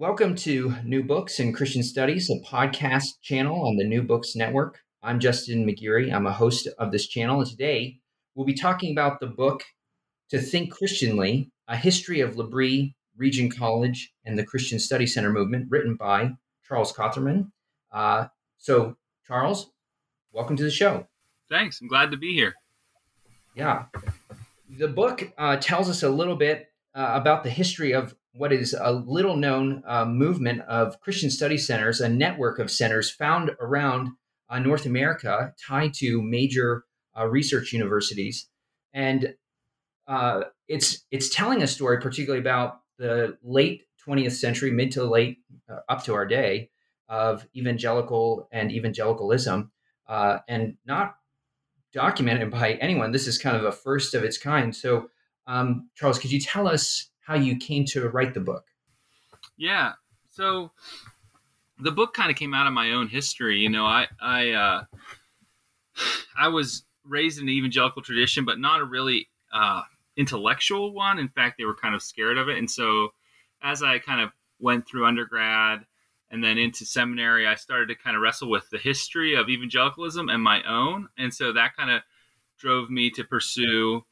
Welcome to New Books in Christian Studies, a podcast channel on the New Books Network. I'm Justin McGeary. I'm a host of this channel, and today we'll be talking about the book To Think Christianly A History of L'Abri, Regent College, and the Christian Study Center Movement, written by Charles Cotherman. Uh, so, Charles, welcome to the show. Thanks. I'm glad to be here. Yeah. The book uh, tells us a little bit uh, about the history of what is a little known uh, movement of Christian study centers, a network of centers found around uh, North America tied to major uh, research universities. And uh, it's, it's telling a story, particularly about the late 20th century, mid to late, uh, up to our day, of evangelical and evangelicalism, uh, and not documented by anyone. This is kind of a first of its kind. So, um, Charles, could you tell us how you came to write the book. Yeah. So the book kind of came out of my own history. You know, I I uh, I was raised in the evangelical tradition, but not a really uh, intellectual one. In fact, they were kind of scared of it. And so, as I kind of went through undergrad and then into seminary, I started to kind of wrestle with the history of evangelicalism and my own. And so that kind of drove me to pursue,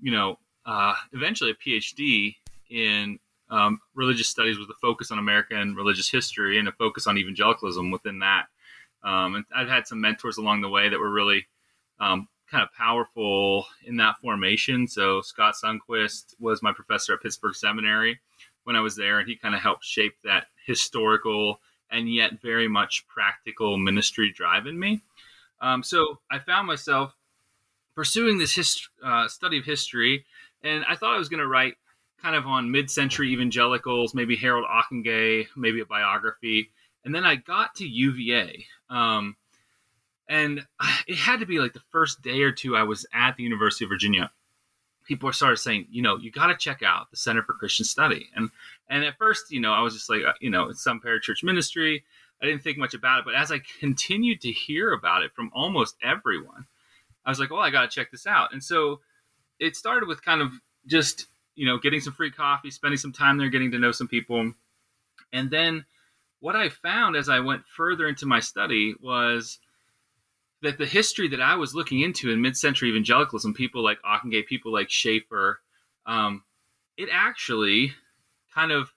you know, uh, eventually a PhD in um, religious studies with a focus on American religious history and a focus on evangelicalism within that. Um, and I've had some mentors along the way that were really um, kind of powerful in that formation. So Scott Sunquist was my professor at Pittsburgh Seminary when I was there, and he kind of helped shape that historical and yet very much practical ministry drive in me. Um, so I found myself pursuing this hist- uh, study of history, and I thought I was going to write kind of on mid-century evangelicals, maybe Harold Ockenga, maybe a biography, and then I got to UVA, um, and it had to be like the first day or two I was at the University of Virginia. People started saying, you know, you got to check out the Center for Christian Study, and and at first, you know, I was just like, uh, you know, it's some parachurch ministry. I didn't think much about it, but as I continued to hear about it from almost everyone, I was like, well, I got to check this out, and so it started with kind of just you know, getting some free coffee, spending some time there, getting to know some people. And then what I found as I went further into my study was that the history that I was looking into in mid-century evangelicalism, people like Ockenga, people like Schaeffer, um, it actually kind of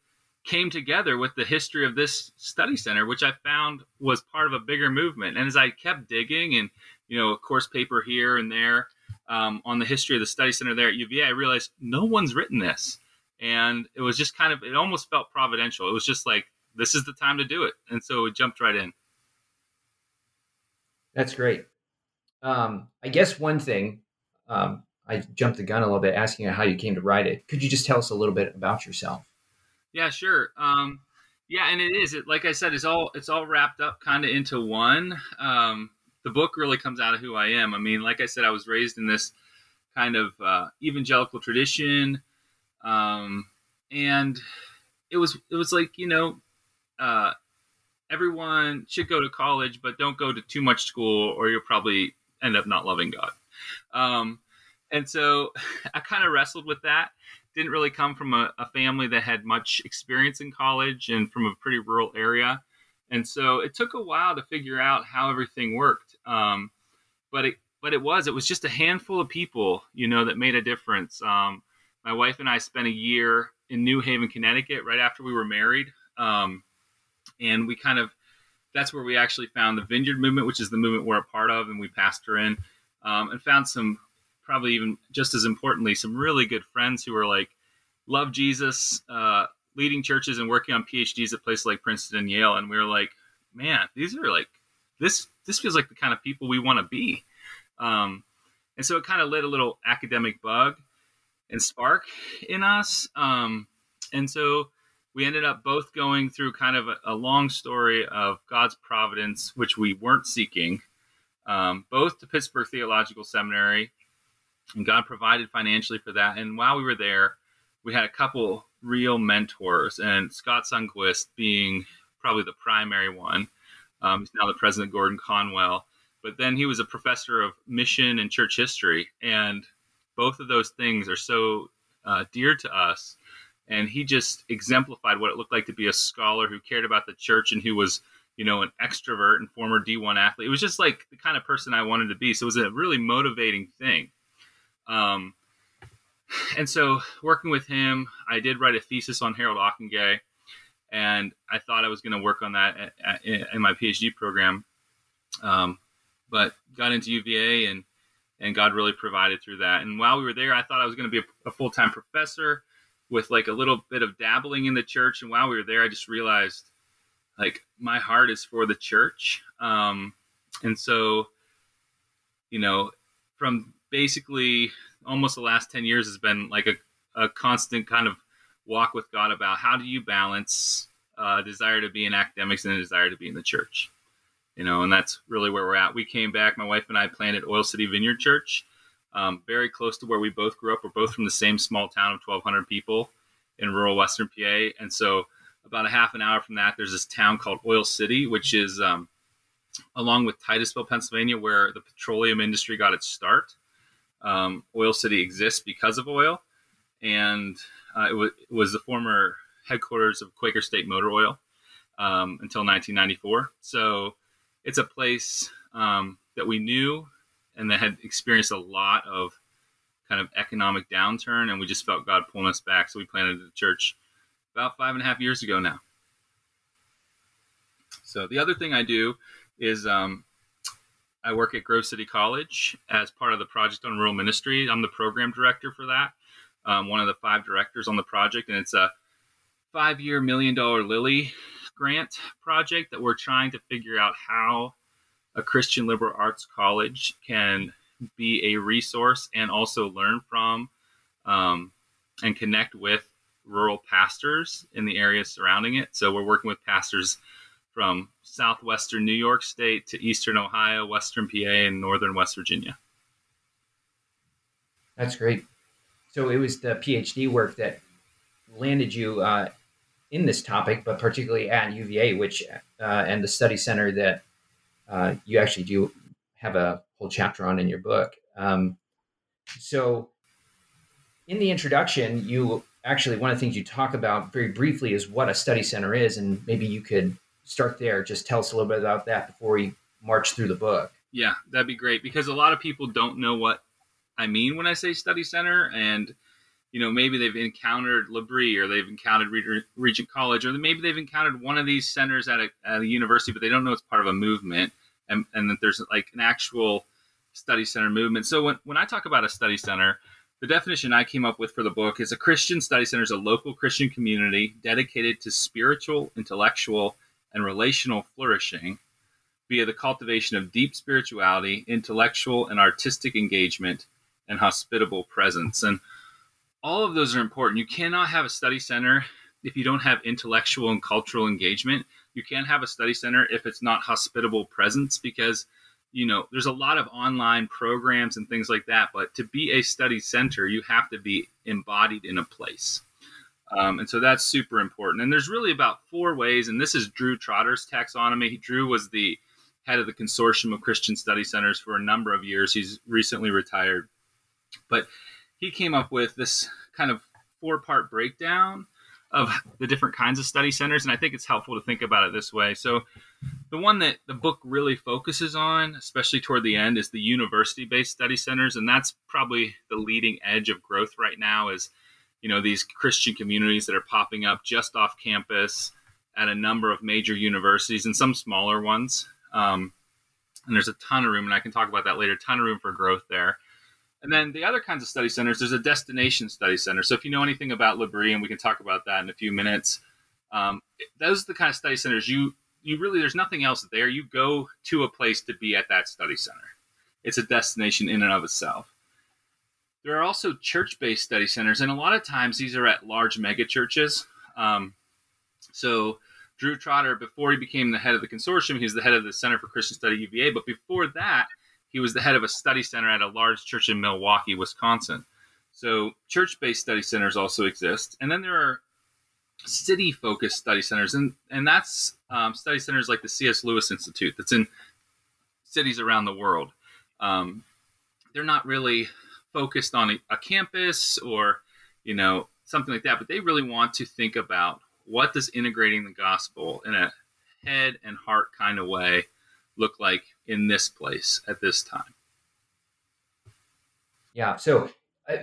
came together with the history of this study center, which I found was part of a bigger movement. And as I kept digging and, you know, a course paper here and there, um, on the history of the study center there at UVA, I realized no one's written this. And it was just kind of, it almost felt providential. It was just like, this is the time to do it. And so it jumped right in. That's great. Um, I guess one thing, um, I jumped the gun a little bit asking how you came to write it. Could you just tell us a little bit about yourself? Yeah, sure. Um, yeah, and it is. It like I said, it's all it's all wrapped up kind of into one. Um, the book really comes out of who I am. I mean, like I said, I was raised in this kind of uh, evangelical tradition, um, and it was it was like you know, uh, everyone should go to college, but don't go to too much school, or you'll probably end up not loving God. Um, and so I kind of wrestled with that. Didn't really come from a, a family that had much experience in college and from a pretty rural area. And so it took a while to figure out how everything worked. Um, but it, but it was, it was just a handful of people, you know, that made a difference. Um, my wife and I spent a year in New Haven, Connecticut, right after we were married, um, and we kind of that's where we actually found the Vineyard Movement, which is the movement we're a part of, and we pastor in, um, and found some probably even just as importantly some really good friends who were like love Jesus, uh, leading churches and working on PhDs at places like Princeton and Yale, and we were like, man, these are like this. This feels like the kind of people we want to be. Um, and so it kind of lit a little academic bug and spark in us. Um, and so we ended up both going through kind of a, a, long story of God's providence, which we weren't seeking, um, both to Pittsburgh Theological Seminary, and God provided financially for that. And while we were there, we had a couple real mentors, and Scott Sunquist being probably the primary one. Um, he's now the president, Gordon Conwell. But then he was a professor of mission and church history, and both of those things are so uh, dear to us. And he just exemplified what it looked like to be a scholar who cared about the church and who was, you know, an extrovert and former D1 athlete. It was just like the kind of person I wanted to be. So it was a really motivating thing. Um, and so working with him, I did write a thesis on Harold Ockenga, and I thought I was going to work on that at, at, in my PhD program, um, but got into UVA and and God really provided through that. And while we were there, I thought I was going to be a, a full time professor with like a little bit of dabbling in the church. And while we were there, I just realized like my heart is for the church, um, and so you know from basically almost the last 10 years has been like a, a constant kind of walk with God about how do you balance a desire to be in academics and a desire to be in the church. You know, and that's really where we're at. We came back, my wife and I planted Oil City Vineyard Church, um, very close to where we both grew up. We're both from the same small town of 1,200 people in rural Western PA. And so, about a half an hour from that, there's this town called Oil City, which is um, along with Titusville, Pennsylvania, where the petroleum industry got its start. Um, oil City exists because of oil, and uh, it, w- it, was the former headquarters of Quaker State Motor Oil um, until 1994. So it's a place um, that we knew and that had experienced a lot of kind of economic downturn, and we just felt God pulling us back. So we planted the church about five and a half years ago now. So the other thing I do is um, I work at Grove City College as part of the Project on Rural Ministry. I'm the program director for that, um, one of the five directors on the project, and it's a five year million dollar Lilly grant project that we're trying to figure out how a Christian liberal arts college can be a resource and also learn from um, and connect with rural pastors in the areas surrounding it. So we're working with pastors from southwestern New York State to eastern Ohio, western PA, and northern West Virginia. That's great. So it was the PhD work that landed you uh, in this topic, but particularly at UVA, which uh, and the study center that uh, you actually do have a whole chapter on in your book. Um, so, in the introduction, you actually one of the things you talk about very briefly is what a study center is, and maybe you could start there. Just tell us a little bit about that before we march through the book. Yeah, that'd be great because a lot of people don't know what I mean when I say study center, and you know maybe they've encountered L'Abri or they've encountered Regent College, or maybe they've encountered one of these centers at a, at a university, but they don't know it's part of a movement, and, and that there's like an actual study center movement. So when when I talk about a study center, the definition I came up with for the book is a Christian study center is a local Christian community dedicated to spiritual, intellectual, and relational flourishing via the cultivation of deep spirituality, intellectual and artistic engagement, and hospitable presence. And all of those are important. You cannot have a study center if you don't have intellectual and cultural engagement. You can't have a study center if it's not hospitable presence because you know there's a lot of online programs and things like that but to be a study center you have to be embodied in a place um, and so that's super important. And there's really about four ways, and this is Drew Trotter's taxonomy. Drew was the head of the Consortium of Christian Study Centers for a number of years. He's recently retired. But he came up with this kind of four part breakdown of the different kinds of study centers. And I think it's helpful to think about it this way. So, the one that the book really focuses on, especially toward the end, is the university based study centers. And that's probably the leading edge of growth right now, is you know these Christian communities that are popping up just off campus at a number of major universities and some smaller ones. Um, and there's a ton of room, and I can talk about that later. Ton of room for growth there. And then the other kinds of study centers, there's a destination study center. So if you know anything about L'Abri, and we can talk about that in a few minutes, um, those are the kind of study centers you you really there's nothing else there. You go to a place to be at that study center. It's a destination in and of itself. There are also church-based study centers, and a lot of times these are at large mega churches. Um, so Drew Trotter, before he became the head of the consortium, he was the head of the Center for Christian Study UVA. But before that, he was the head of a study center at a large church in Milwaukee, Wisconsin. So church-based study centers also exist, and then there are city-focused study centers, and and that's um, study centers like the C.S. Lewis Institute that's in cities around the world. Um, they're not really focused on a, a campus or you know something like that, but they really want to think about what does integrating the gospel in a head and heart kind of way look like in this place at this time? Yeah. So, uh,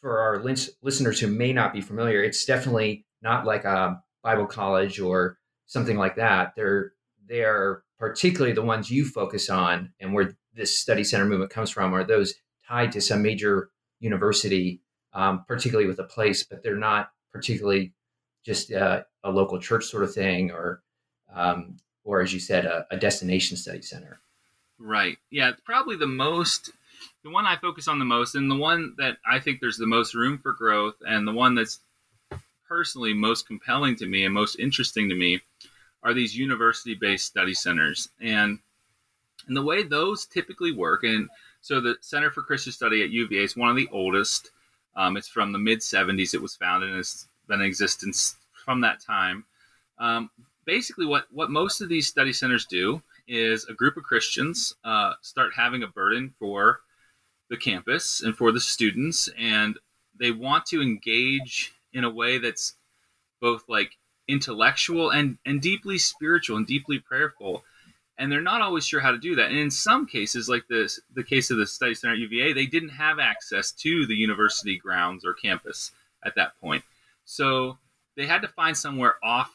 for our listeners who may not be familiar, it's definitely not like a Bible college or something like that. They're they're particularly the ones you focus on, and where this study center movement comes from, are those tied to some major university, um, particularly with a place, but they're not particularly just uh, a local church sort of thing, or um, or as you said, a, a destination study center. Right. Yeah. it's Probably the most, the one I focus on the most, and the one that I think there's the most room for growth, and the one that's personally most compelling to me and most interesting to me are these university based study centers. And, and the way those typically work, and so the Center for Christian Study at UVA is one of the oldest. Um, it's from the mid 70s, it was founded, and it's been in existence from that time. Um, basically, what, what most of these study centers do is a group of Christians uh, start having a burden for the campus and for the students, and they want to engage in a way that's both like intellectual and and deeply spiritual and deeply prayerful and they're not always sure how to do that. And in some cases like this the case of the study center at uva they didn't have access to the university grounds or campus at that point. So they had to find somewhere off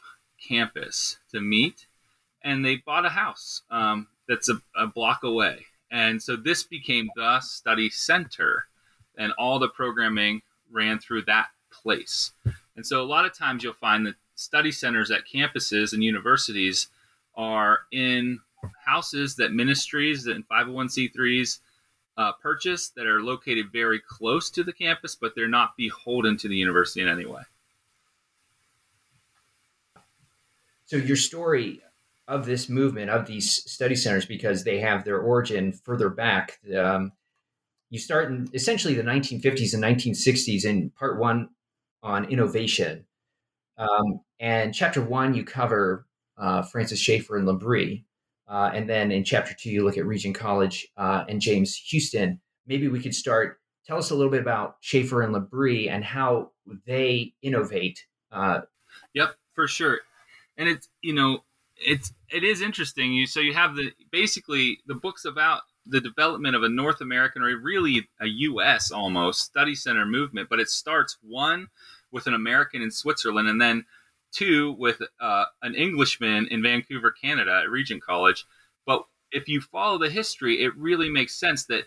campus to meet and they bought a house um, that's a, a block away. And so this became the study center, and all the programming ran through that place. And so a lot of times you'll find that study centers at campuses and universities are in houses that ministries and 501c3s uh, purchase that are located very close to the campus, but they're not beholden to the university in any way. So your story of this movement of these study centers because they have their origin further back. Um, you start in essentially the 1950s and 1960s in part one on innovation. Um, and chapter one, you cover uh, Francis Schaeffer and L'Abri. Uh, and then in chapter two, you look at Regent College uh, and James Houston. Maybe we could start. Tell us a little bit about Schaeffer and L'Abri and how they innovate. Uh, yep, for sure. And it's, you know, it's it is interesting. You so you have the basically the books about the development of a North American or really a U.S. almost study center movement, but it starts one with an American in Switzerland, and then two with uh, an Englishman in Vancouver, Canada, at Regent College. But if you follow the history, it really makes sense that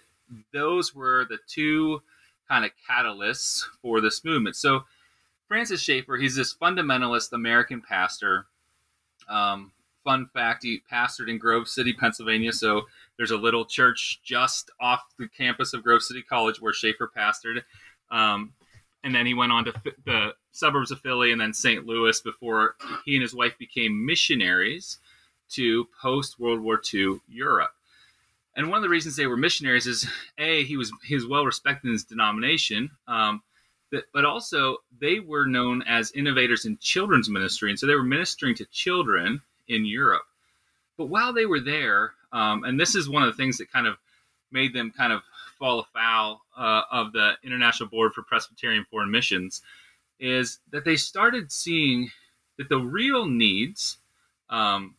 those were the two kind of catalysts for this movement. So Francis Schaeffer, he's this fundamentalist American pastor. Um, fun fact he pastored in Grove City, Pennsylvania. So there's a little church just off the campus of Grove City College where Schaeffer pastored. Um, and then he went on to the suburbs of Philly and then St. Louis before he and his wife became missionaries to post World War II Europe. And one of the reasons they were missionaries is a he was he was well respected in his denomination, um, but also they were known as innovators in children's ministry, and so they were ministering to children in Europe. But while they were there, um, and this is one of the things that kind of made them kind of fall afoul uh, of the International Board for Presbyterian Foreign Missions, is that they started seeing that the real needs um,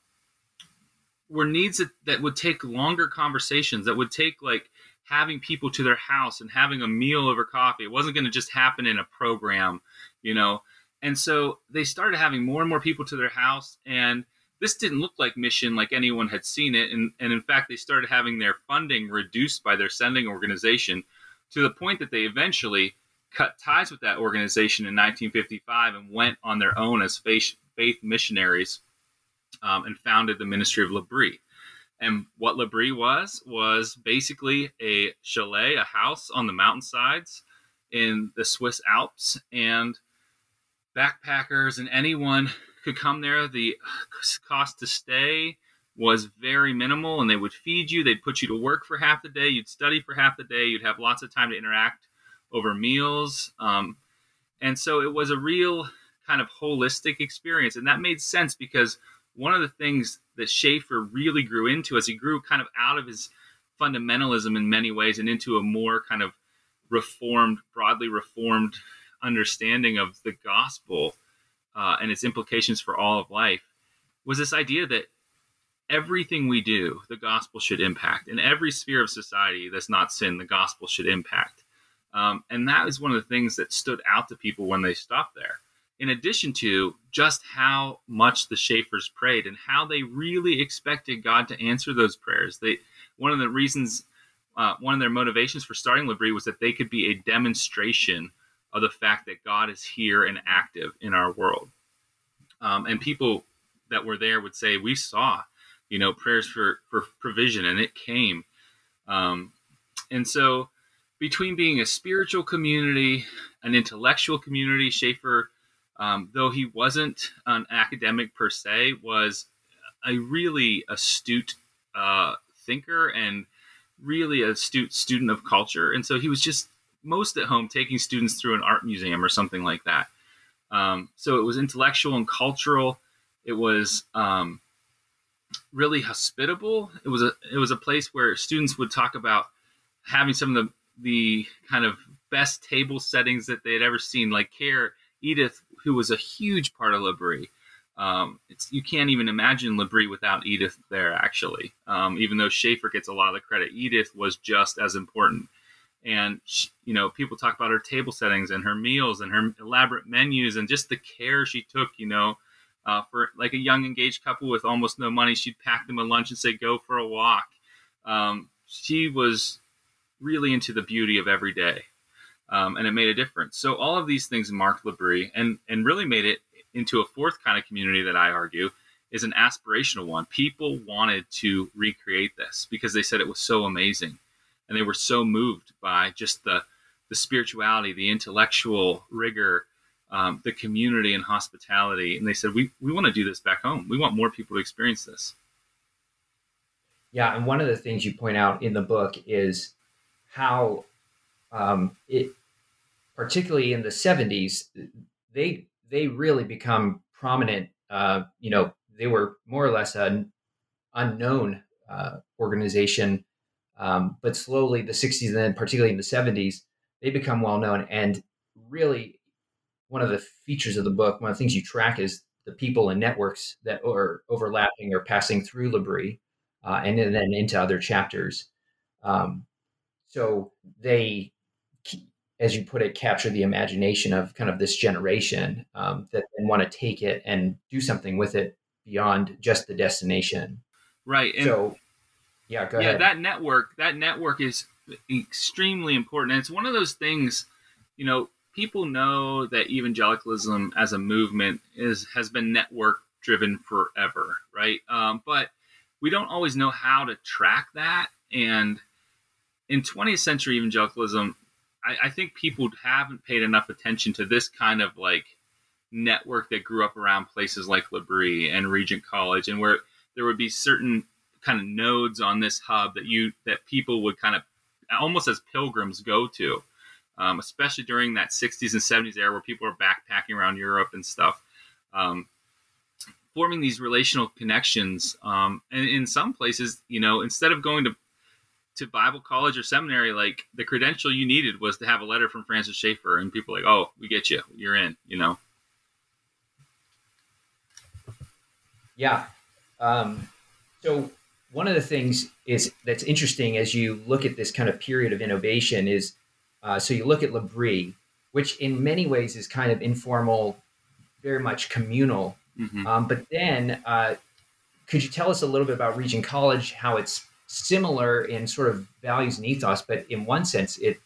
were needs that, that would take longer conversations, that would take like having people to their house and having a meal over coffee. It wasn't going to just happen in a program. you know. And so they started having more and more people to their house, and this didn't look like mission like anyone had seen it. And, and in fact, they started having their funding reduced by their sending organization to the point that they eventually cut ties with that organization in 1955 and went on their own as faith, faith missionaries um, and founded the Ministry of L'Abri. And what L'Abri was, was basically a chalet, a house on the mountainsides in the Swiss Alps. And backpackers and anyone could come there. The cost to stay was very minimal, and they would feed you. They'd put you to work for half the day. You'd study for half the day. You'd have lots of time to interact over meals. Um, and so it was a real kind of holistic experience. And that made sense because one of the things that Schaeffer really grew into as he grew kind of out of his fundamentalism in many ways and into a more kind of reformed, broadly reformed understanding of the gospel uh, and its implications for all of life was this idea that everything we do, the gospel should impact. In every sphere of society that's not sin, the gospel should impact. Um, and that is one of the things that stood out to people when they stopped there. In addition to just how much the Schaeffers prayed and how they really expected God to answer those prayers. They one of the reasons, uh, one of their motivations for starting L'Abri was that they could be a demonstration of the fact that God is here and active in our world. Um, and people that were there would say, "We saw, you know, prayers for for provision, and it came." Um, and so between being a spiritual community, an intellectual community, Schaeffer, um, though he wasn't an academic per se, was a really astute uh, thinker and really astute student of culture. And so he was just most at home taking students through an art museum or something like that. Um, so it was intellectual and cultural. It was um, really hospitable. It was a it was a place where students would talk about having some of the the kind of best table settings that they had ever seen. Like Care Edith, who was a huge part of L'Abri. Um, it's you can't even imagine L'Abri without Edith there. Actually, um, even though Schaeffer gets a lot of the credit, Edith was just as important. And she, you know, people talk about her table settings and her meals and her elaborate menus and just the care she took. You know, uh, for like a young engaged couple with almost no money, she'd pack them a lunch and say, "Go for a walk." Um, she was really into the beauty of every day. Um, and it made a difference. So all of these things marked L'Abri and, and really made it into a fourth kind of community that I argue is an aspirational one. People wanted to recreate this because they said it was so amazing. And they were so moved by just the, the spirituality, the intellectual rigor, um, the community and hospitality. And they said, we, we want to do this back home. We want more people to experience this. Yeah. And one of the things you point out in the book is how um, it, particularly in the 70s, they they really become prominent. Uh, you know, they were more or less an unknown uh, organization, um, but slowly the 60s and then particularly in the 70s, they become well known. And really, one of the features of the book, one of the things you track is the people and networks that are overlapping or passing through L'Abri, uh, and then into other chapters. Um, so they, as you put it, capture the imagination of kind of this generation um, that then want to take it and do something with it beyond just the destination. Right. And so, yeah, go yeah, ahead. that network, that network is extremely important. And it's one of those things, you know, people know that evangelicalism as a movement is has been network driven forever, right? Um, but we don't always know how to track that and in 20th century evangelicalism, I, I, think people haven't paid enough attention to this kind of like network that grew up around places like L'Abri and Regent College, and where there would be certain kind of nodes on this hub that you that people would kind of almost as pilgrims go to, um, especially during that 60s and 70s era where people are backpacking around Europe and stuff. Um, forming these relational connections um, and in some places you know instead of going to to Bible college or seminary, like the credential you needed was to have a letter from Francis Schaeffer, and people like, oh, we get you, you're in, you know. Yeah. Um, so one of the things is that's interesting as you look at this kind of period of innovation is, uh, so you look at L'Abri, which in many ways is kind of informal, very much communal. Mm-hmm. Um, but then, uh, could you tell us a little bit about Regent College, how it's similar in sort of values and ethos, but in one sense, it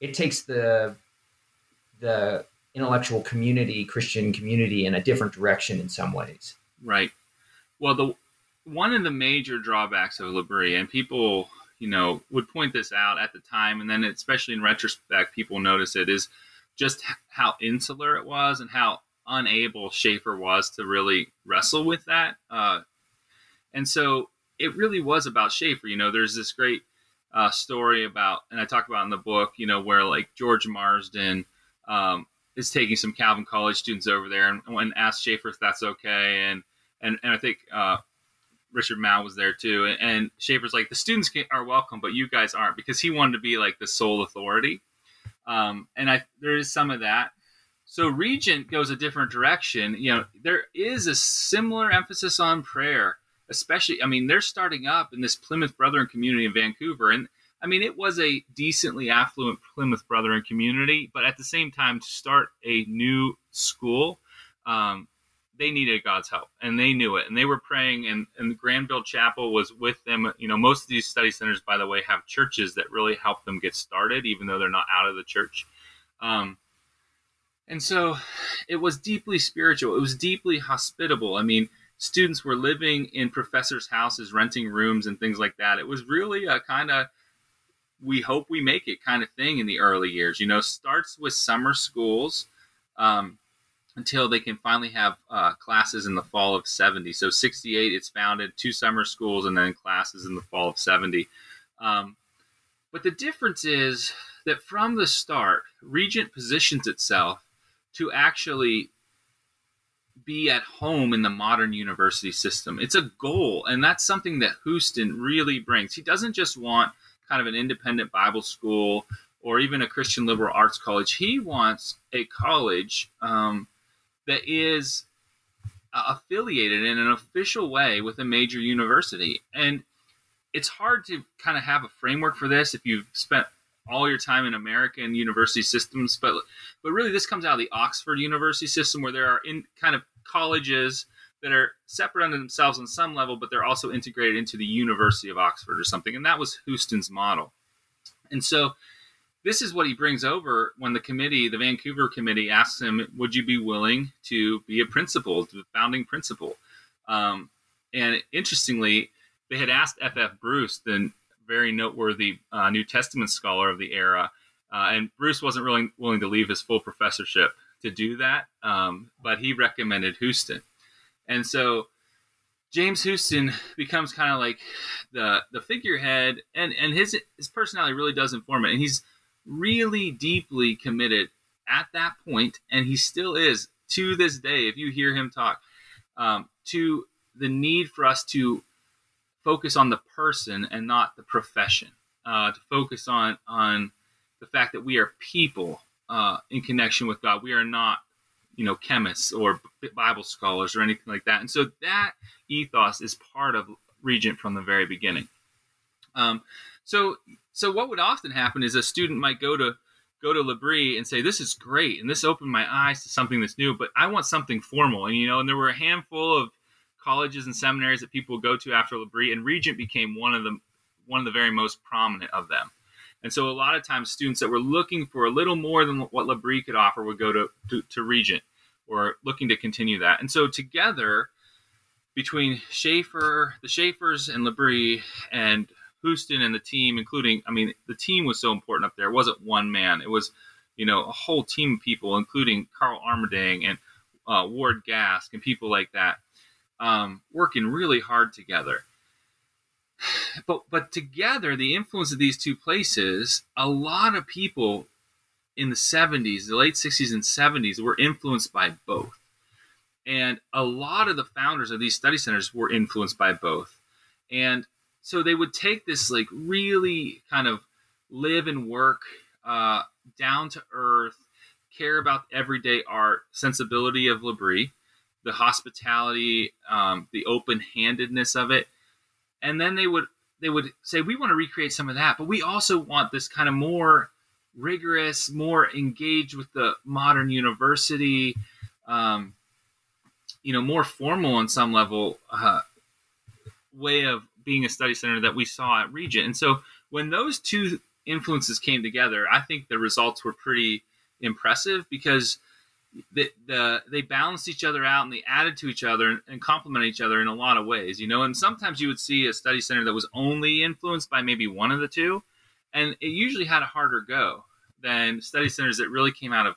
it takes the the intellectual community, Christian community, in a different direction in some ways. Right. Well, the one of the major drawbacks of L'Abri, and people, you know, would point this out at the time, and then especially in retrospect, people notice it is just how insular it was and how unable Schaeffer was to really wrestle with that. Uh, and so it really was about Schaeffer. You know, there's this great uh, story about, and I talk about in the book, you know, where like George Marsden um, is taking some Calvin College students over there and, and asked Schaeffer if that's okay. And, and, and I think uh, Richard Mouw was there too. And, and Schaeffer's like, the students can, are welcome, but you guys aren't because he wanted to be like the sole authority. Um, and I, there is some of that. So Regent goes a different direction. You know, there is a similar emphasis on prayer, especially. I mean, they're starting up in this Plymouth Brethren community in Vancouver, and I mean, it was a decently affluent Plymouth Brethren community, but at the same time, to start a new school, um, they needed God's help, and they knew it, and they were praying. And, and the Granville Chapel was with them. You know, most of these study centers, by the way, have churches that really help them get started, even though they're not out of the church. Um, and so it was deeply spiritual. It was deeply hospitable. I mean, students were living in professors' houses, renting rooms and things like that. It was really a kind of we hope we make it kind of thing in the early years. You know, starts with summer schools um, until they can finally have uh, classes in the fall of 70. So 68, it's founded, two summer schools, and then classes in the fall of 70. Um, but the difference is that from the start, Regent positions itself to actually be at home in the modern university system. It's a goal, and that's something that Houston really brings. He doesn't just want kind of an independent Bible school or even a Christian liberal arts college. He wants a college um, that is uh, affiliated in an official way with a major university. And it's hard to kind of have a framework for this if you've spent all your time in American university systems, but but really this comes out of the Oxford University system where there are in kind of colleges that are separate unto themselves on some level, but they're also integrated into the University of Oxford or something. And that was Houston's model. And so this is what he brings over when the committee, the Vancouver committee, asks him, Would you be willing to be a principal, the founding principal? Um, and interestingly, they had asked F.F. Bruce, the very noteworthy uh, New Testament scholar of the era. Uh, and Bruce wasn't really willing to leave his full professorship to do that, um, but he recommended Houston. And so James Houston becomes kind of like the the figurehead, and and his his personality really does inform it. And he's really deeply committed at that point, and he still is to this day. If you hear him talk, um, to the need for us to focus on the person and not the profession. Uh, to focus on on the fact that we are people uh, in connection with God. We are not, you know, chemists or Bible scholars or anything like that. And so that ethos is part of Regent from the very beginning. Um, so so what would often happen is a student might go to go to L'Abri and say, "This is great, and this opened my eyes to something that's new, but I want something formal." And you know, and there were a handful of colleges and seminaries that people would go to after L'Abri, and Regent became one of the one of the very most prominent of them. And so a lot of times students that were looking for a little more than what L'Abri could offer would go to, to, to Regent or looking to continue that. And so together between Schaeffer, the Schaeffers and L'Abri and Houston and the team, including, I mean, the team was so important up there. It wasn't one man. It was, you know, a whole team of people, including Carl Armerding and uh, Ward Gasque and people like that um, working really hard together. But but together, the influence of these two places, a lot of people in the 70s, the late 60s and 70s, were influenced by both. And a lot of the founders of these study centers were influenced by both. And so they would take this like really kind of live and work uh, down to earth, care about everyday art, sensibility of L'Abri, the hospitality, um, the open handedness of it, and then they would they would say we want to recreate some of that, but we also want this kind of more rigorous, more engaged with the modern university, um, you know, more formal on some level uh, way of being a study center that we saw at Regent. And so when those two influences came together, I think the results were pretty impressive because the, the they balanced each other out and they added to each other and, and complement each other in a lot of ways, you know. And sometimes you would see a study center that was only influenced by maybe one of the two, and it usually had a harder go than study centers that really came out of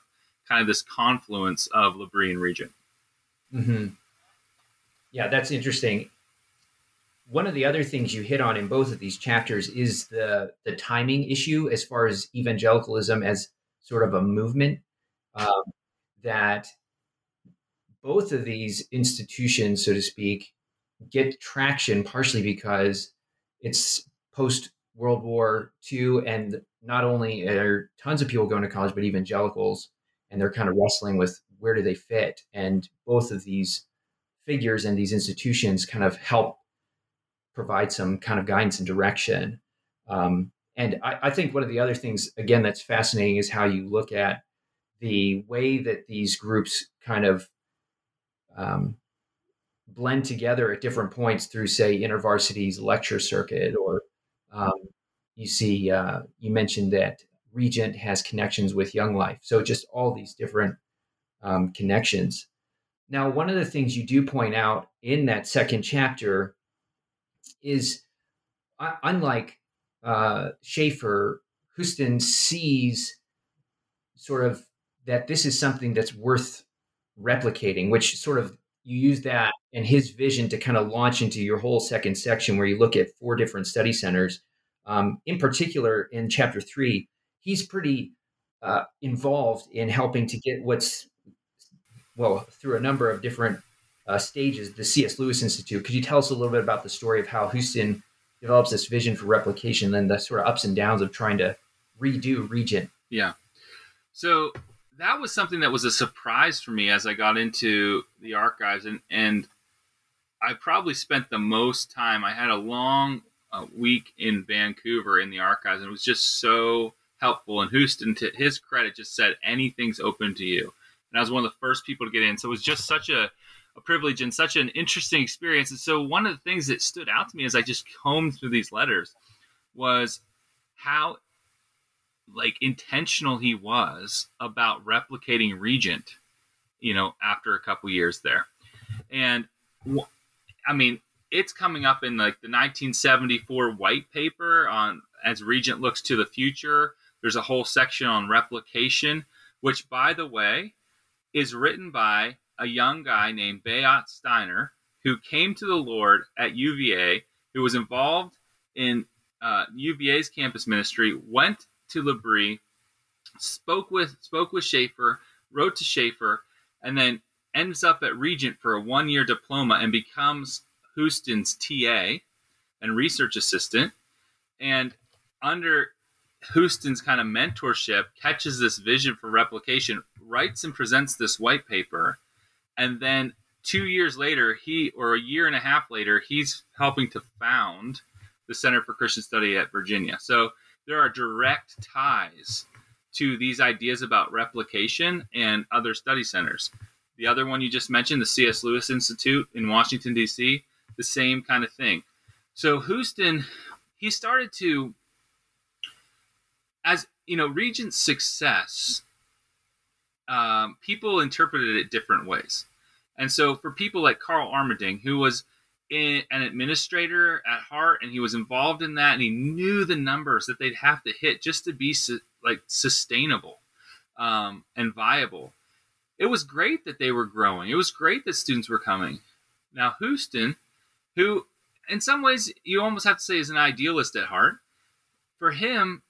kind of this confluence of L'Abri and Regent. Mm-hmm. Yeah, that's interesting. One of the other things you hit on in both of these chapters is the the timing issue as far as evangelicalism as sort of a movement. Um, that both of these institutions, so to speak, get traction partially because it's post World War II, and not only are tons of people going to college, but evangelicals, and they're kind of wrestling with where do they fit. And both of these figures and these institutions kind of help provide some kind of guidance and direction. Um, and I, I think one of the other things, again, that's fascinating is how you look at the way that these groups kind of um, blend together at different points through, say, InterVarsity's lecture circuit, or um, you see, uh, you mentioned that Regent has connections with Young Life. So just all these different um, connections. Now, one of the things you do point out in that second chapter is, uh, unlike uh, Schaeffer, Houston sees sort of that this is something that's worth replicating, which sort of you use that and his vision to kind of launch into your whole second section where you look at four different study centers. Um, in particular, in chapter three, he's pretty uh, involved in helping to get what's well through a number of different uh, stages the cs lewis institute could you tell us a little bit about the story of how houston develops this vision for replication and the sort of ups and downs of trying to redo regent yeah so that was something that was a surprise for me as I got into the archives, and and I probably spent the most time. I had a long uh, week in Vancouver in the archives, and it was just so helpful. And Houston, to his credit, just said anything's open to you, and I was one of the first people to get in. So it was just such a a privilege and such an interesting experience. And so one of the things that stood out to me as I just combed through these letters was how like intentional he was about replicating Regent, you know, after a couple years there. And I mean, it's coming up in like the 1974 white paper on as Regent looks to the future. There's a whole section on replication, which, by the way, is written by a young guy named Bayot Steiner, who came to the Lord at UVA, who was involved in uh, UVA's campus ministry, went to L'Abri, spoke with spoke with Schaeffer, wrote to Schaeffer, and then ends up at Regent for a one year diploma and becomes Houston's TA and research assistant. And under Houston's kind of mentorship, catches this vision for replication, writes and presents this white paper, and then two years later, he or a year and a half later, he's helping to found the Center for Christian Study at Virginia. So there are direct ties to these ideas about replication and other study centers. The other one you just mentioned, the C.S. Lewis Institute in Washington, D.C., the same kind of thing. So Houston, he started to, as you know, Regent's success, um, people interpreted it different ways. And so for people like Carl Armerding, who was in, an administrator at heart, and he was involved in that, and he knew the numbers that they'd have to hit just to be su- like sustainable um, and viable. It was great that they were growing. It was great that students were coming. Now Houston, who in some ways you almost have to say is an idealist at heart, for him,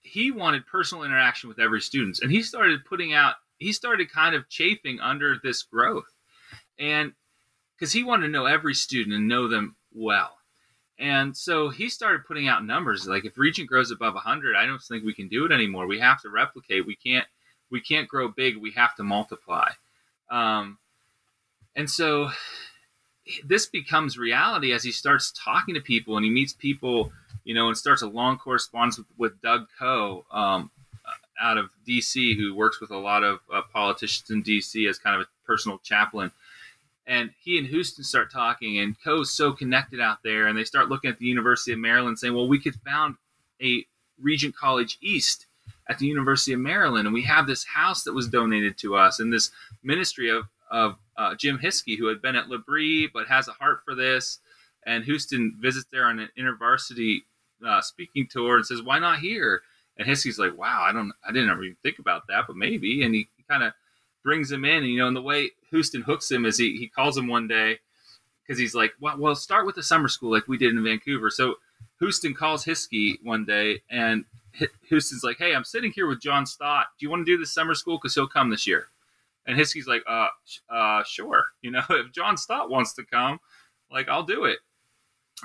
he wanted personal interaction with every student, and he started putting out. He started kind of chafing under this growth, and because he wanted to know every student and know them well. And so he started putting out numbers like if Regent grows above 100, I don't think we can do it anymore. We have to replicate. We can't we can't grow big. We have to multiply. Um, and so this becomes reality as he starts talking to people and he meets people, you know, and starts a long correspondence with, with Doug Coe um, out of D.C. who works with a lot of uh, politicians in D.C. as kind of a personal chaplain. And he and Houston start talking, and Coe's so connected out there, and they start looking at the University of Maryland, saying, "Well, we could found a Regent College East at the University of Maryland, and we have this house that was donated to us, and this ministry of of uh, Jim Hiskey, who had been at L'Abri but has a heart for this." And Houston visits there on an intervarsity uh, speaking tour and says, "Why not here?" And Hiskey's like, "Wow, I don't, I didn't ever even think about that, but maybe." And he, kind of brings him in, and you know, and the way Houston hooks him is he he calls him one day because he's like, "Well, well, start with the summer school like we did in Vancouver." So Houston calls Hiskey one day, and Houston's like, "Hey, I'm sitting here with John Stott. Do you want to do the summer school? Because he'll come this year." And Hiskey's like, "Uh, uh, sure. You know, if John Stott wants to come, like I'll do it."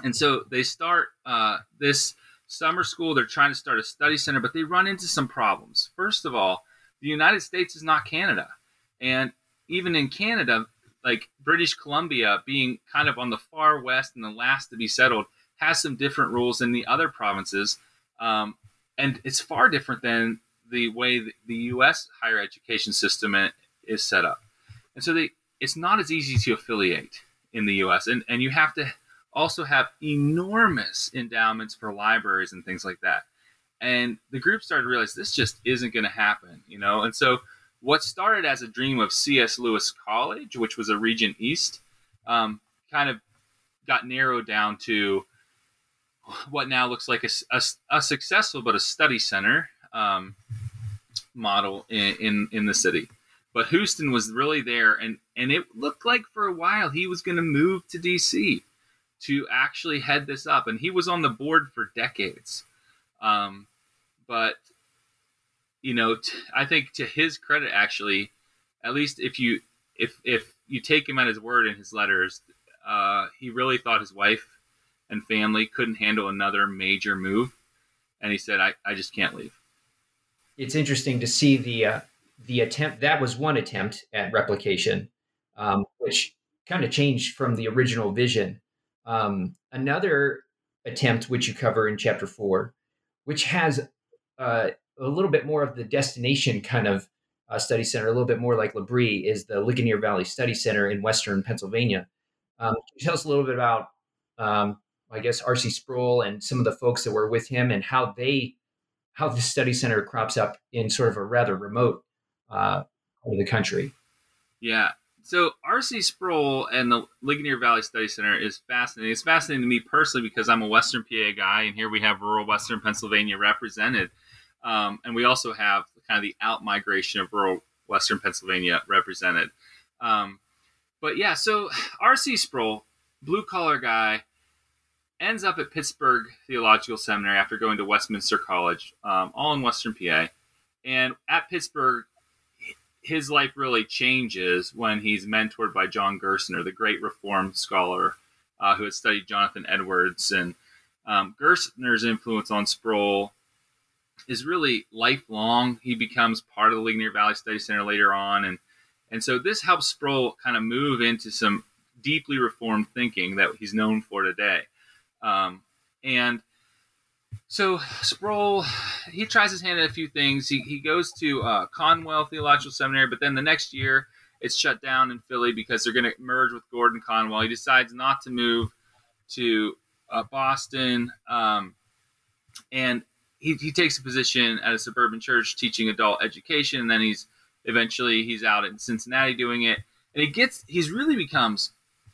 And so they start uh, this summer school. They're trying to start a study center, but they run into some problems. First of all, the United States is not Canada. And even in Canada, like British Columbia being kind of on the far west and the last to be settled, has some different rules than the other provinces. Um, and it's far different than the way the U.S. higher education system is set up. And so they, it's not as easy to affiliate in the U.S. And, and you have to also have enormous endowments for libraries and things like that. And the group started to realize this just isn't going to happen, you know? And so what started as a dream of C.S. Lewis College, which was a Regent East, um, kind of got narrowed down to what now looks like a, a, a successful but a study center um, model in, in, in the city. But Houston was really there, and, and it looked like for a while he was going to move to D.C to actually head this up, and he was on the board for decades. Um, but you know, t- I think to his credit, actually, at least if you if if you take him at his word in his letters, uh, he really thought his wife and family couldn't handle another major move, and he said, "I, I just can't leave." It's interesting to see the uh, the attempt. That was one attempt at replication, um, which kind of changed from the original vision. Um, another attempt, which you cover in chapter four, which has uh, a little bit more of the destination kind of uh, study center, a little bit more like L'Abri, is the Ligonier Valley Study Center in Western Pennsylvania. Um, tell us a little bit about, um, I guess, R.C. Sproul and some of the folks that were with him and how they, how the study center crops up in sort of a rather remote uh, part of the country? Yeah, so R.C. Sproul and the Ligonier Valley Study Center is fascinating. It's fascinating to me personally because I'm a Western PA guy, and here we have rural Western Pennsylvania represented, um, and we also have kind of the out migration of rural Western Pennsylvania represented. Um, but yeah, so R.C. Sproul, blue collar guy, ends up at Pittsburgh Theological Seminary after going to Westminster College, um, all in Western PA, and at Pittsburgh his life really changes when he's mentored by John Gerstner, the great reform scholar uh, who had studied Jonathan Edwards. And um, Gerstner's influence on Sproul is really lifelong. He becomes part of the Ligonier Valley Study Center later on. And, and so this helps Sproul kind of move into some deeply reformed thinking that he's known for today. Um, and so Sproul, he tries his hand at a few things. He, he goes to uh, Conwell Theological Seminary, but then the next year it's shut down in Philly because they're going to merge with Gordon Conwell. He decides not to move to uh, Boston, um, and he, he takes a position at a suburban church teaching adult education. And then he's eventually he's out in Cincinnati doing it, and he gets he's really becomes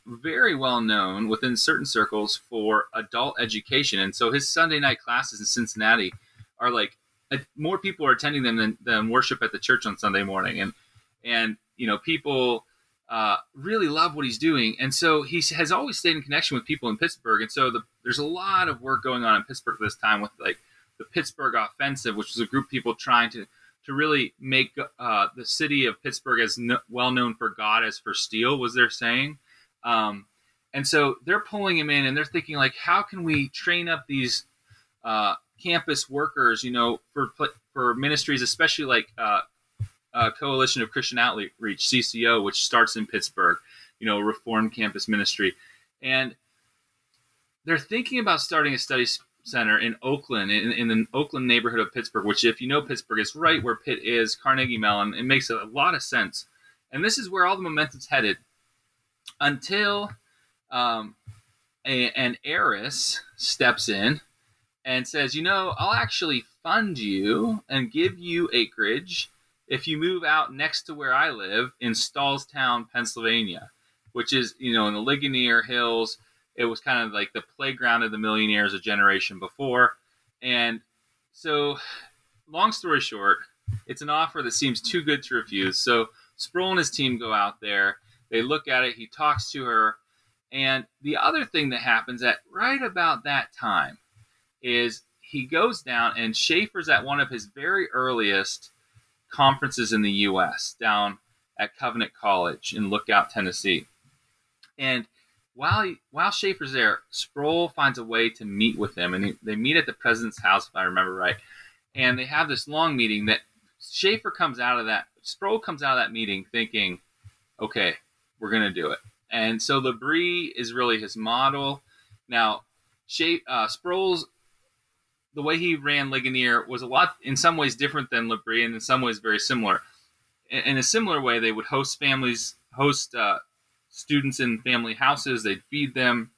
very well known within certain circles for adult education. And so his Sunday night classes in Cincinnati are like more people are attending them than, than worship at the church on Sunday morning. And, and, you know, people uh, really love what he's doing. And so he has always stayed in connection with people in Pittsburgh. And so the, there's a lot of work going on in Pittsburgh this time with like the Pittsburgh Offensive, which is a group of people trying to, to really make uh, the city of Pittsburgh as no, well known for God as for steel, was their saying. Um, and so they're pulling him in and they're thinking like, how can we train up these uh, campus workers, you know, for for ministries, especially like uh, uh, Coalition of Christian Outreach (CCO), which starts in Pittsburgh, you know, Reformed Campus Ministry, and they're thinking about starting a study Center in Oakland, in, in the Oakland neighborhood of Pittsburgh, which, if you know Pittsburgh, is right where Pitt is, Carnegie Mellon. It makes a lot of sense. And this is where all the momentum's headed until um, a, an heiress steps in and says, you know, I'll actually fund you and give you acreage if you move out next to where I live in Stahlstown, Pennsylvania, which is, you know, in the Ligonier Hills. It was kind of like the playground of the millionaires a generation before. And so, long story short, it's an offer that seems too good to refuse. So, Sproul and his team go out there. They look at it. He talks to her. And the other thing that happens at right about that time is he goes down and Schaeffer's at one of his very earliest conferences in the U.S. down at Covenant College in Lookout, Tennessee. And while he, while Schaeffer's there, Sproul finds a way to meet with him, and he, they meet at the president's house, if I remember right. And they have this long meeting that Schaeffer comes out of that. Sproul comes out of that meeting thinking, "Okay, we're gonna do it." And so L'Abri is really his model. Now, Schaeffer, uh, Sproul's the way he ran Ligonier was a lot, in some ways, different than L'Abri, and in some ways, very similar. In, in a similar way, they would host families, host uh, students in family houses. They'd feed them.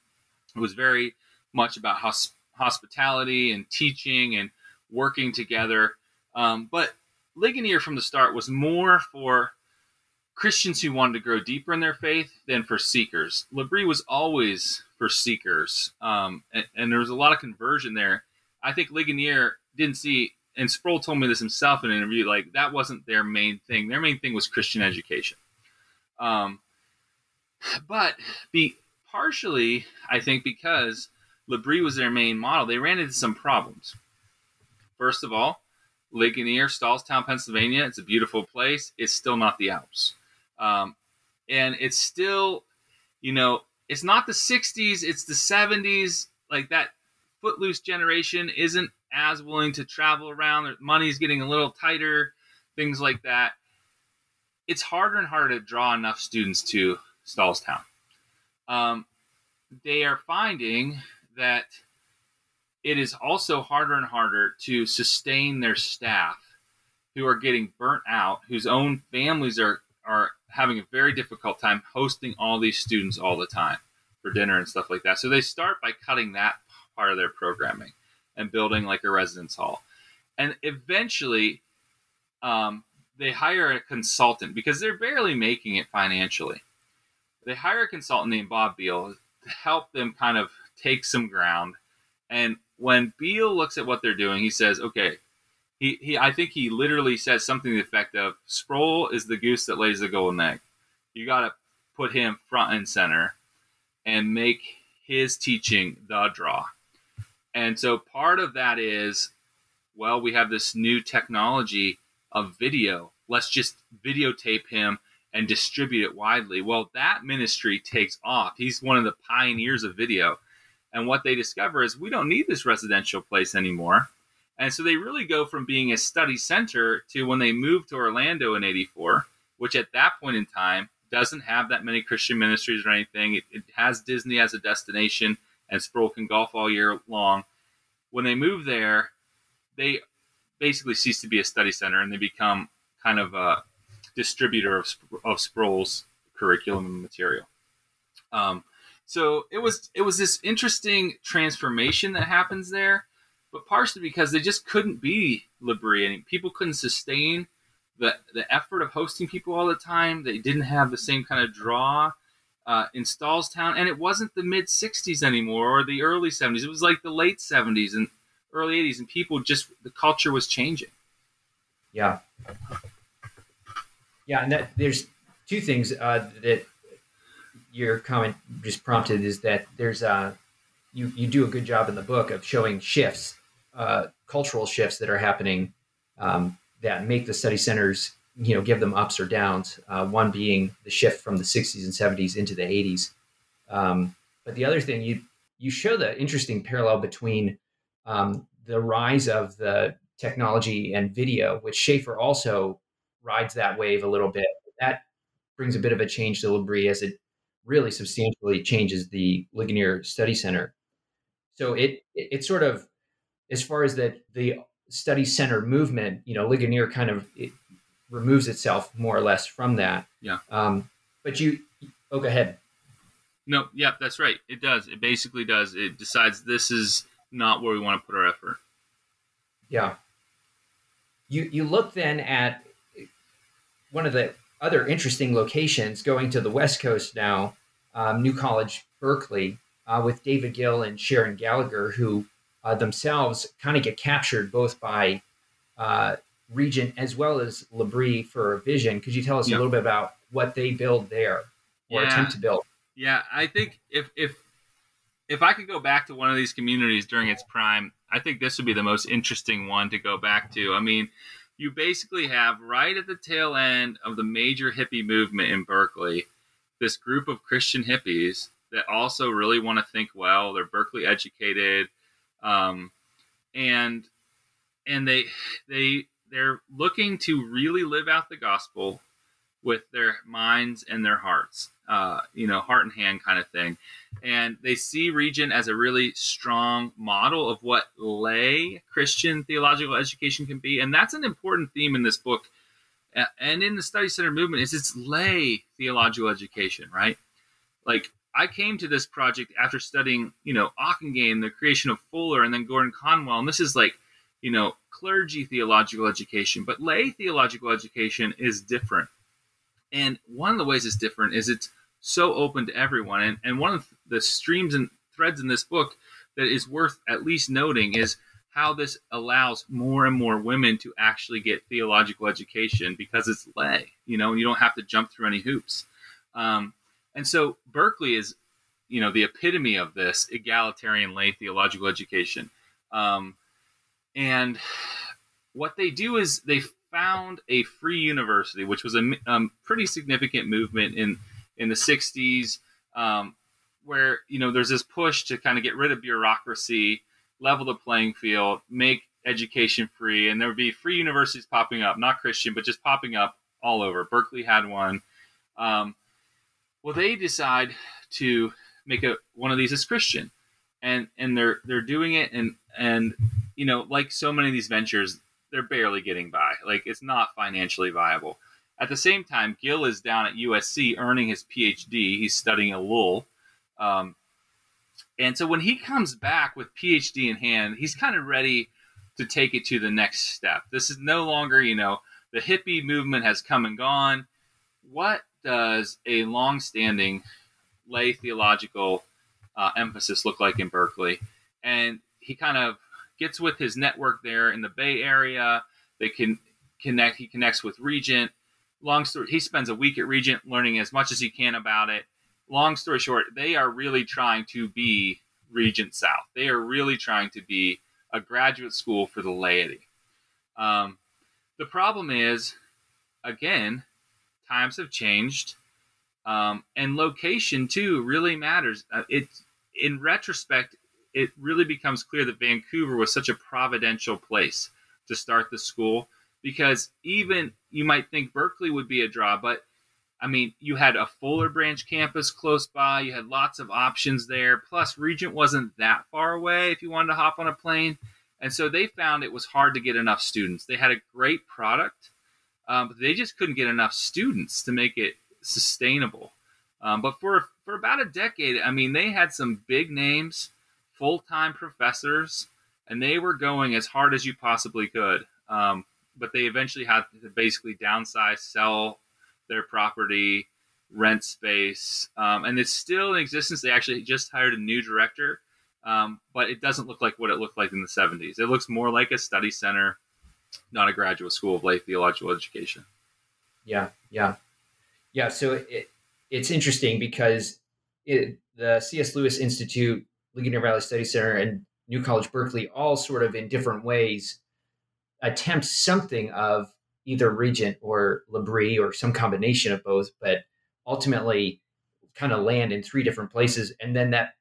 It was very much about hosp- hospitality and teaching and working together. Um, but Ligonier from the start was more for Christians who wanted to grow deeper in their faith than for seekers. L'Abri was always for seekers, um, and, and there was a lot of conversion there I think Ligonier didn't see, and Sproul told me this himself in an interview, like that wasn't their main thing. Their main thing was Christian education. Um, but be partially, I think, because L'Abri was their main model, they ran into some problems. First of all, Ligonier, Stahlstown, Pennsylvania, it's a beautiful place. It's still not the Alps. Um, and it's still, you know, it's not the 60s, it's the 70s. Like that footloose generation isn't as willing to travel around. Money's getting a little tighter, things like that. It's harder and harder to draw enough students to Stahlstown. Um, they are finding that it is also harder and harder to sustain their staff who are getting burnt out, whose own families are, are having a very difficult time hosting all these students all the time for dinner and stuff like that. So they start by cutting that part of their programming and building like a residence hall. And eventually, um, they hire a consultant because they're barely making it financially. They hire a consultant named Bob Beal to help them kind of take some ground. And when Beal looks at what they're doing, he says, okay, he, he I think he literally says something to the effect of Sproul is the goose that lays the golden egg. You got to put him front and center and make his teaching the draw. And so part of that is, well, we have this new technology of video. Let's just videotape him and distribute it widely. Well, that ministry takes off. He's one of the pioneers of video. And what they discover is we don't need this residential place anymore. And so they really go from being a study center to when they moved to Orlando in 84, which at that point in time doesn't have that many Christian ministries or anything. It, it has Disney as a destination and Sproul can golf all year long. When they move there, they basically cease to be a study center and they become kind of a distributor of, of Sproul's curriculum and material. Um, so it was it was this interesting transformation that happens there, but partially because they just couldn't be and people couldn't sustain the the effort of hosting people all the time. They didn't have the same kind of draw uh, in Stahlstown, and it wasn't the mid '60s anymore or the early '70s. It was like the late '70s and early '80s, and people just the culture was changing. Yeah, yeah, and that there's two things uh, that your comment just prompted is that there's uh, you you do a good job in the book of showing shifts, uh, cultural shifts that are happening um, that make the study centers you know give them ups or downs. Uh, one being the shift from the 60s and 70s into the 80s. Um, but the other thing you you show the interesting parallel between um, the rise of the technology and video, which Schaeffer also rides that wave a little bit. That brings a bit of a change to L'Abri as it really substantially changes the Ligonier Study Center. So it it, it sort of as far as the the study center movement, you know, Ligonier kind of it removes itself more or less from that. Yeah. Um, but you, oh, go ahead. No, yeah, that's right. It does. It basically does. It decides this is not where we want to put our effort. Yeah. You you look then at one of the other interesting locations going to the West Coast now, um, New College, Berkeley, uh, with David Gill and Sharon Gallagher, who uh, themselves kind of get captured both by uh, Regent as well as L'Abri for Vision. Could you tell us Yeah. a little bit about what they build there or Yeah. attempt to build? Yeah, I think if if if I could go back to one of these communities during its prime, I think this would be the most interesting one to go back to. I mean, you basically have right at the tail end of the major hippie movement in Berkeley, this group of Christian hippies that also really want to think well. They're Berkeley educated, um, and and they they they're looking to really live out the gospel with their minds and their hearts, uh, you know, heart and hand kind of thing. And they see Regent as a really strong model of what lay Christian theological education can be. And that's an important theme in this book. And in the study center movement is it's lay theological education, right? Like I came to this project after studying, you know, Ockengame, the creation of Fuller, and then Gordon Conwell. And this is like, you know, clergy theological education. But lay theological education is different. And one of the ways it's different is it's so open to everyone. And, and one of the streams and threads in this book that is worth at least noting is how this allows more and more women to actually get theological education because it's lay, you know, and you don't have to jump through any hoops. Um, and so Berkeley is, you know, the epitome of this egalitarian lay theological education. Um, and what they do is they found a free university, which was a um, pretty significant movement in in the '60s, um, where you know there's this push to kind of get rid of bureaucracy, level the playing field, make education free, and there would be free universities popping up, not Christian, but just popping up all over. Berkeley had one. Um, well, they decide to make a one of these as Christian, and and they're they're doing it, and and you know like so many of these ventures, they're barely getting by. Like it's not financially viable. At the same time, Gill is down at USC earning his PhD. He's studying Ellul. Um, and so when he comes back with PhD in hand, he's kind of ready to take it to the next step. This is no longer, you know, the hippie movement has come and gone. What does a long-standing lay theological uh, emphasis look like in Berkeley? And he kind of gets with his network there in the Bay Area. They can connect. He connects with Regent. Long story. He spends a week at Regent learning as much as he can about it. Long story short, they are really trying to be Regent South. They are really trying to be a graduate school for the laity. Um, the problem is, again, times have changed, um, and location too really matters. Uh, it, in retrospect, it really becomes clear that Vancouver was such a providential place to start the school because even you might think Berkeley would be a draw, but I mean, you had a Fuller Branch campus close by, you had lots of options there. Plus, Regent wasn't that far away if you wanted to hop on a plane. And so they found it was hard to get enough students. They had a great product, um, but they just couldn't get enough students to make it sustainable. Um, but for for about a decade, I mean, they had some big names, full time professors, and they were going as hard as you possibly could. Um, but they eventually had to basically downsize, sell their property, rent space, um, and it's still in existence. They actually just hired a new director, um, but it doesn't look like what it looked like in the 70s. It looks more like a study center, not a graduate school of lay theological education. Yeah, yeah, yeah. So it, it's interesting because it, the C.S. Lewis Institute, Ligonier Valley Study Center, and New College Berkeley all sort of in different ways attempt something of either Regent or L'Abri or some combination of both, but ultimately kind of land in three different places. And then that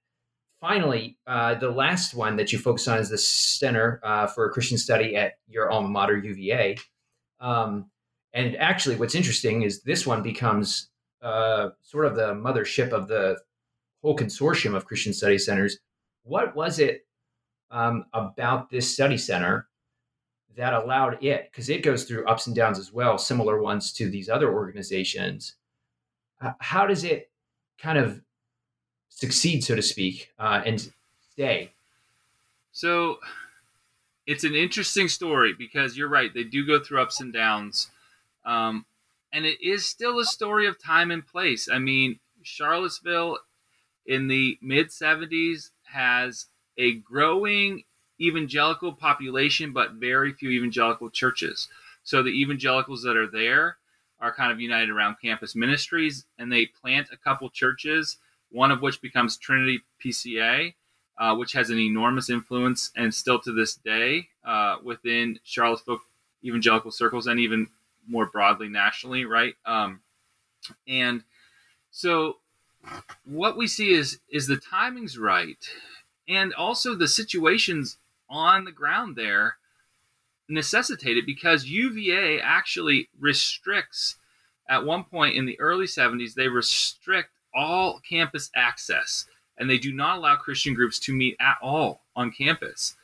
finally, uh, the last one that you focus on is the Center uh, for Christian Study at your alma mater, UVA. Um, and actually, what's interesting is this one becomes uh, sort of the mothership of the whole consortium of Christian study centers. What was it um, about this study center that allowed it, because it goes through ups and downs as well, similar ones to these other organizations. how does it kind of succeed, so to speak, uh, and stay? So it's an interesting story because you're right; they do go through ups and downs, um, and it is still a story of time and place. I mean, Charlottesville in the mid '70s has a growing evangelical population, but very few evangelical churches. So the evangelicals that are there are kind of united around campus ministries, and they plant a couple churches, one of which becomes Trinity PCA, uh, which has an enormous influence and still to this day uh, within Charlottesville evangelical circles and even more broadly nationally, right? Um, and so what we see is is the timing's right, and also the situations on the ground there necessitate it because UVA actually restricts at one point in the early 70s they restrict all campus access and they do not allow Christian groups to meet at all on campus.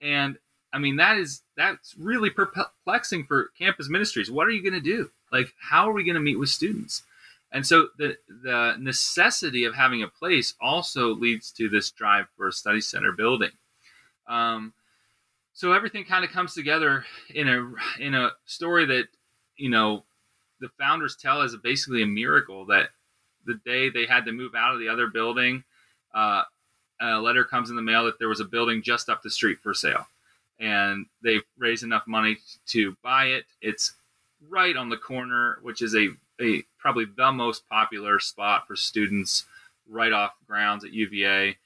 And I mean that is that's really perplexing for campus ministries. What are you going to do? Like how are we going to meet with students? And so the the necessity of having a place also leads to this drive for a study center building. Um, so everything kind of comes together in a in a story that you know the founders tell as basically a miracle that the day they had to move out of the other building, uh, a letter comes in the mail that there was a building just up the street for sale, and they raised enough money to buy it. It's right on the corner, which is a, a probably the most popular spot for students right off grounds at UVA,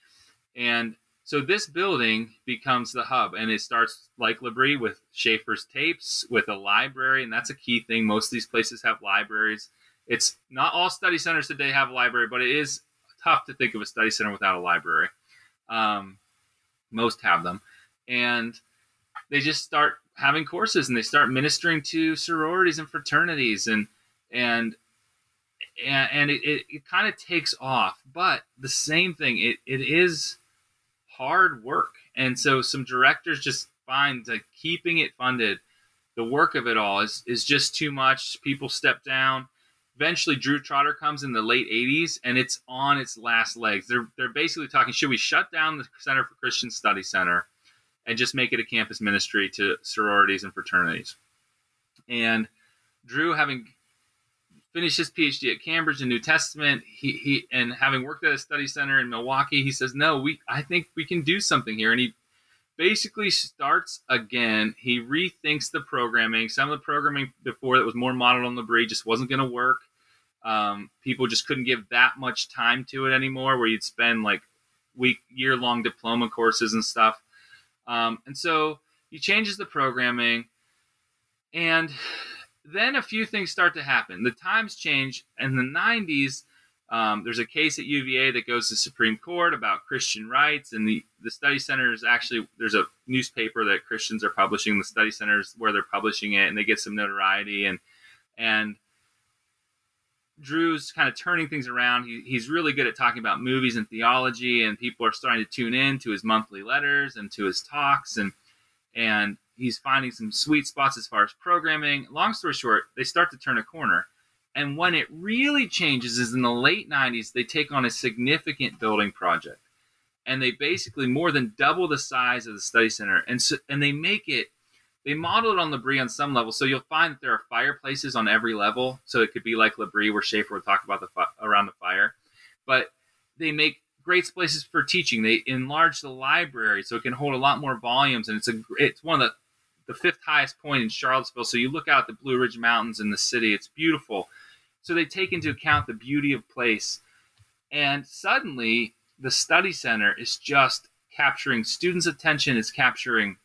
and so this building becomes the hub, and it starts like L'Abri with Schaeffer's tapes, with a library, and that's a key thing. Most of these places have libraries. It's not all study centers today have a library, but it is tough to think of a study center without a library. Um, most have them, and they just start having courses, and they start ministering to sororities and fraternities, and and and, and it, it, it kind of takes off. But the same thing, it, it is hard work. And so some directors just find that keeping it funded, the work of it all is, is just too much. People step down. Eventually, Drew Trotter comes in the late 80s and it's on its last legs. They're, they're basically talking should we shut down the Center for Christian Study Center and just make it a campus ministry to sororities and fraternities? And Drew, having finished his PhD at Cambridge in New Testament. He, he and having worked at a study center in Milwaukee, he says, "No, we I think we can do something here." And he basically starts again. He rethinks the programming. Some of the programming before that was more modeled on the L'Abri just wasn't going to work. Um, people just couldn't give that much time to it anymore, where you'd spend like week, year long diploma courses and stuff. Um, and so he changes the programming, and then a few things start to happen. The times change. In the 90s, um, there's a case at UVA that goes to Supreme Court about Christian rights, and the, the study center is actually there's a newspaper that Christians are publishing. The study centers where they're publishing it, and they get some notoriety. And and Drew's kind of turning things around. He, he's really good at talking about movies and theology, and people are starting to tune in to his monthly letters and to his talks, and and he's finding some sweet spots as far as programming. Long story short, they start to turn a corner. And when it really changes is in the late 90s, they take on a significant building project. And they basically more than double the size of the study center. And so, and they make it, they model it on L'Abri on some level. So you'll find that there are fireplaces on every level. So it could be like L'Abri where Schaeffer would talk about the fi- around the fire. But they make great places for teaching. They enlarge the library so it can hold a lot more volumes. And it's a, it's one of the the fifth highest point in Charlottesville. So you look out the Blue Ridge Mountains in the city, it's beautiful. So they take into account the beauty of place. And suddenly the study center is just capturing students' attention, it's capturing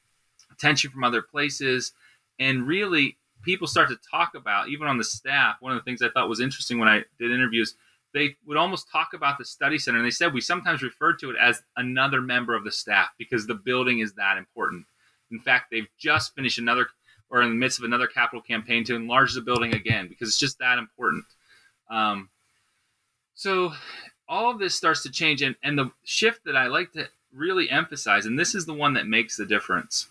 attention from other places. And really, people start to talk about, even on the staff, one of the things I thought was interesting when I did interviews, they would almost talk about the study center. And they said we sometimes refer to it as another member of the staff because the building is that important. In fact, they've just finished another or in the midst of another capital campaign to enlarge the building again because it's just that important. Um, so all of this starts to change, and, and the shift that I like to really emphasize, and this is the one that makes the difference.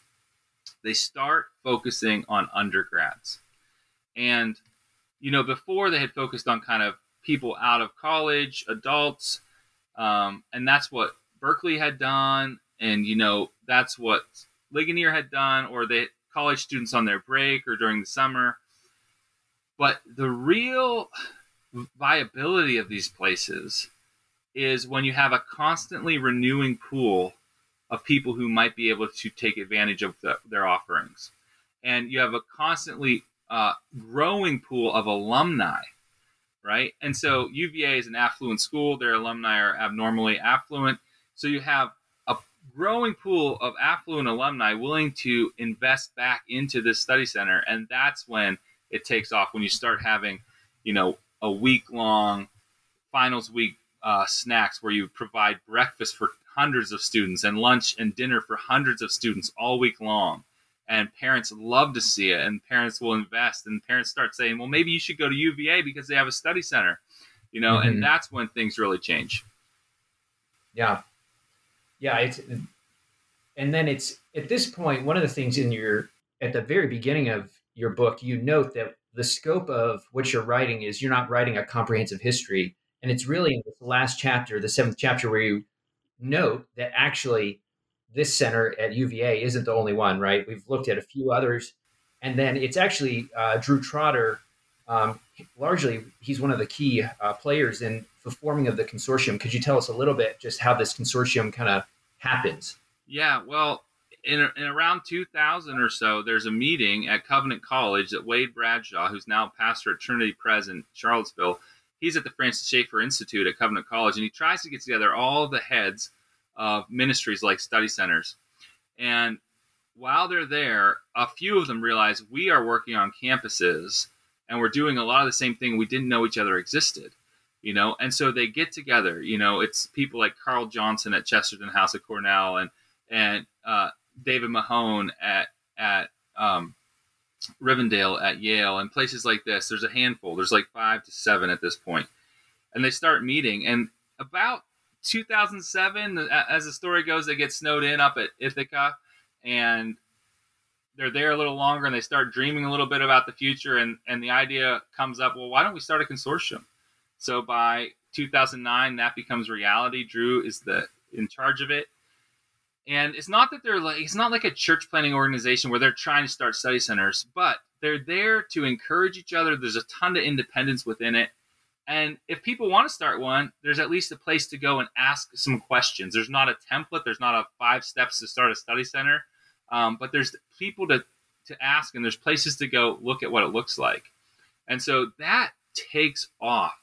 They start focusing on undergrads. And, you know, before they had focused on kind of people out of college, adults, um, and that's what Berkeley had done. And, you know, that's what Ligonier had done, or the college students on their break or during the summer. But the real viability of these places is when you have a constantly renewing pool of people who might be able to take advantage of the, their offerings. And you have a constantly uh, growing pool of alumni, right? And so UVA is an affluent school, their alumni are abnormally affluent. So you have a growing pool of affluent alumni willing to invest back into this study center. And that's when it takes off, when you start having, you know, a week long finals week uh, snacks where you provide breakfast for hundreds of students and lunch and dinner for hundreds of students all week long. And parents love to see it, and parents will invest. And parents start saying, "Well, maybe you should go to UVA because they have a study center," you know. Mm-hmm. And that's when things really change. Yeah, yeah. It's and then it's at this point one of the things in your at the very beginning of your book you note that the scope of what you're writing is you're not writing a comprehensive history and it's really in this last chapter, the seventh chapter, where you note that actually this center at UVA isn't the only one, right? We've looked at a few others. And then it's actually uh, Drew Trotter. Um, largely, he's one of the key uh, players in the forming of the consortium. Could you tell us a little bit just how this consortium kind of happens? Yeah, well, in, in, around 2000 or so, there's a meeting at Covenant College that Wade Bradshaw, who's now pastor at Trinity Present, Charlottesville, he's at the Francis Schaeffer Institute at Covenant College, and he tries to get together all the heads of ministries like study centers. And while they're there, a few of them realize we are working on campuses and we're doing a lot of the same thing. We didn't know each other existed, you know, and so they get together. You know, it's people like Karl Johnson at Chesterton House at Cornell and and uh, David Mahan at at um, Rivendell at Yale and places like this. There's a handful. There's like five to seven at this point, and they start meeting. And about 2007, as the story goes, they get snowed in up at Ithaca, and they're there a little longer, and they start dreaming a little bit about the future. And and the idea comes up, well, why don't we start a consortium? So by 2009, that becomes reality. Drew is the in charge of it and it's not that they're like it's not like a church planning organization where they're trying to start study centers, but they're there to encourage each other. There's a ton of independence within it. And if people want to start one, there's at least a place to go and ask some questions. There's not a template, there's not a five steps to start a study center, um, but there's people to, to ask and there's places to go look at what it looks like. And so that takes off.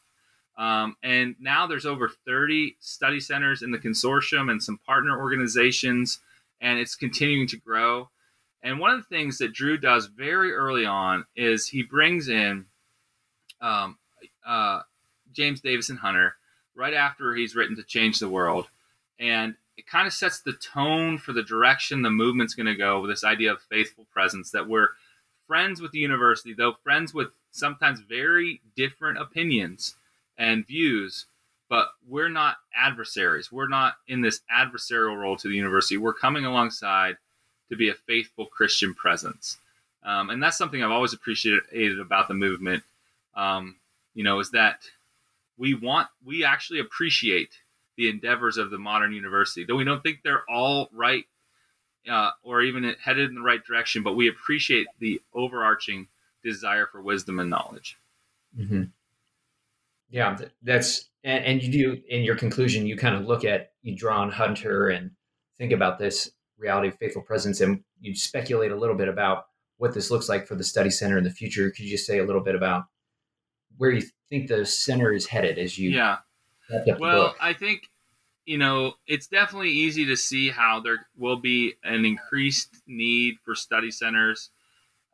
Um, and now there's over 30 study centers in the consortium and some partner organizations, and it's continuing to grow. And one of the things that Drew does very early on is he brings in um, uh, James Davison Hunter right after he's written to change the world, and it kind of sets the tone for the direction the movement's going to go with this idea of faithful presence. That we're friends with the university, though friends with sometimes very different opinions and views, but we're not adversaries. We're not in this adversarial role to the university. We're coming alongside to be a faithful Christian presence. Um, and that's something I've always appreciated about the movement. Um, you know, is that we want, we actually appreciate the endeavors of the modern university, though we don't think they're all right uh, or even headed in the right direction, but we appreciate the overarching desire for wisdom and knowledge. Mm-hmm. Yeah, that's and, and you do in your conclusion you kind of look at you draw on Hunter and think about this reality of faithful presence and you speculate a little bit about what this looks like for the study center in the future. Could you just say a little bit about where you think the center is headed as you yeah well i think you know it's definitely easy to see how there will be an increased need for study centers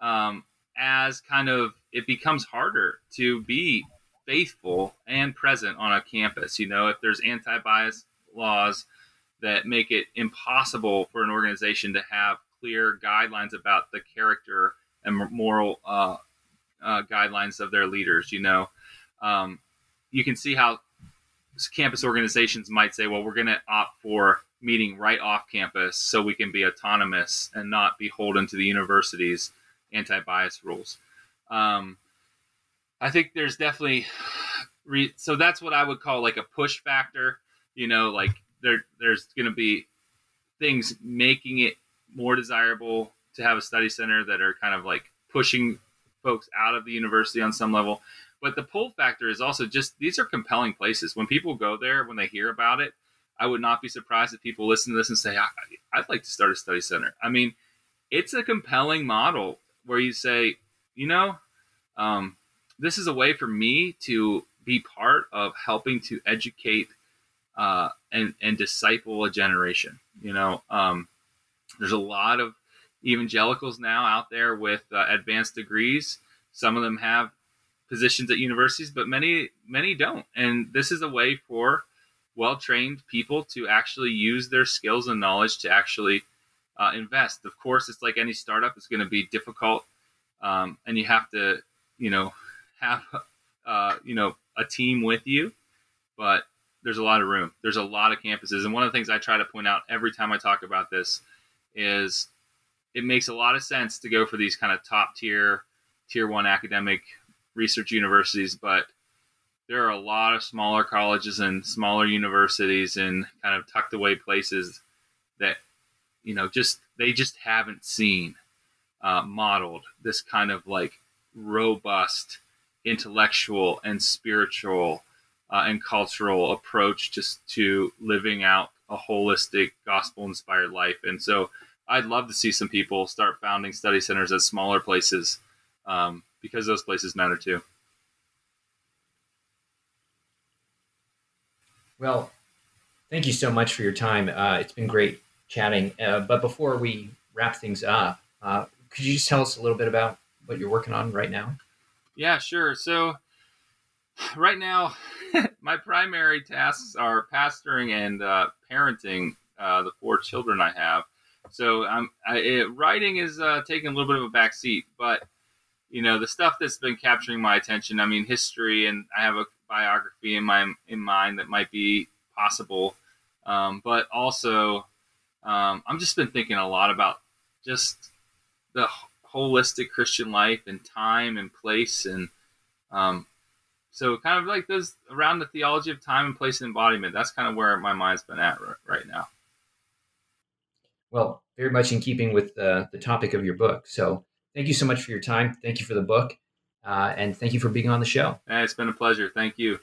um, as kind of it becomes harder to be faithful and present on a campus. You know, if there's anti bias laws that make it impossible for an organization to have clear guidelines about the character and moral uh, uh, guidelines of their leaders, you know, um, you can see how campus organizations might say, well, we're going to opt for meeting right off campus so we can be autonomous and not beholden to the university's anti-bias rules. Um, I think there's definitely re- so that's what I would call like a push factor. You know, like there there's going to be things making it more desirable to have a study center that are kind of like pushing folks out of the university on some level. But the pull factor is also just these are compelling places. When people go there, when they hear about it, I would not be surprised if people listen to this and say, I, would like to start a study center. I mean, it's a compelling model where you say, you know, um, this is a way for me to be part of helping to educate uh, and and disciple a generation. You know, um, there's a lot of evangelicals now out there with uh, advanced degrees. Some of them have positions at universities, but many many don't. And this is a way for well-trained people to actually use their skills and knowledge to actually uh, invest. Of course, it's like any startup; it's going to be difficult, um, and you have to, you know, have uh, you know a team with you. But there's a lot of room. There's a lot of campuses, and one of the things I try to point out every time I talk about this is it makes a lot of sense to go for these kind of top tier, tier one academic research universities, but there are a lot of smaller colleges and smaller universities and kind of tucked away places that you know just they just haven't seen uh, modeled this kind of like robust intellectual and spiritual uh, and cultural approach just to living out a holistic gospel inspired life and so i'd love to see some people start founding study centers at smaller places um, because those places matter too Well, thank you so much for your time. Uh, it's been great chatting. Uh, but before we wrap things up, uh, could you just tell us a little bit about what you're working on right now? Yeah, sure. So, right now, my primary tasks are pastoring and uh, parenting uh, the four children I have. So, I'm I, it, writing is uh, taking a little bit of a back seat, but you know the stuff that's been capturing my attention. I mean, history, and I have a biography in my in mind that might be possible. Um, but also, um, I'm just been thinking a lot about just the holistic Christian life and time and place, and um, so kind of like those around the theology of time and place and embodiment. That's kind of where my mind's been at right now. Well, very much in keeping with uh, the topic of your book. So, thank you so much for your time. Thank you for the book. Uh, and thank you for being on the show. It's been a pleasure. Thank you.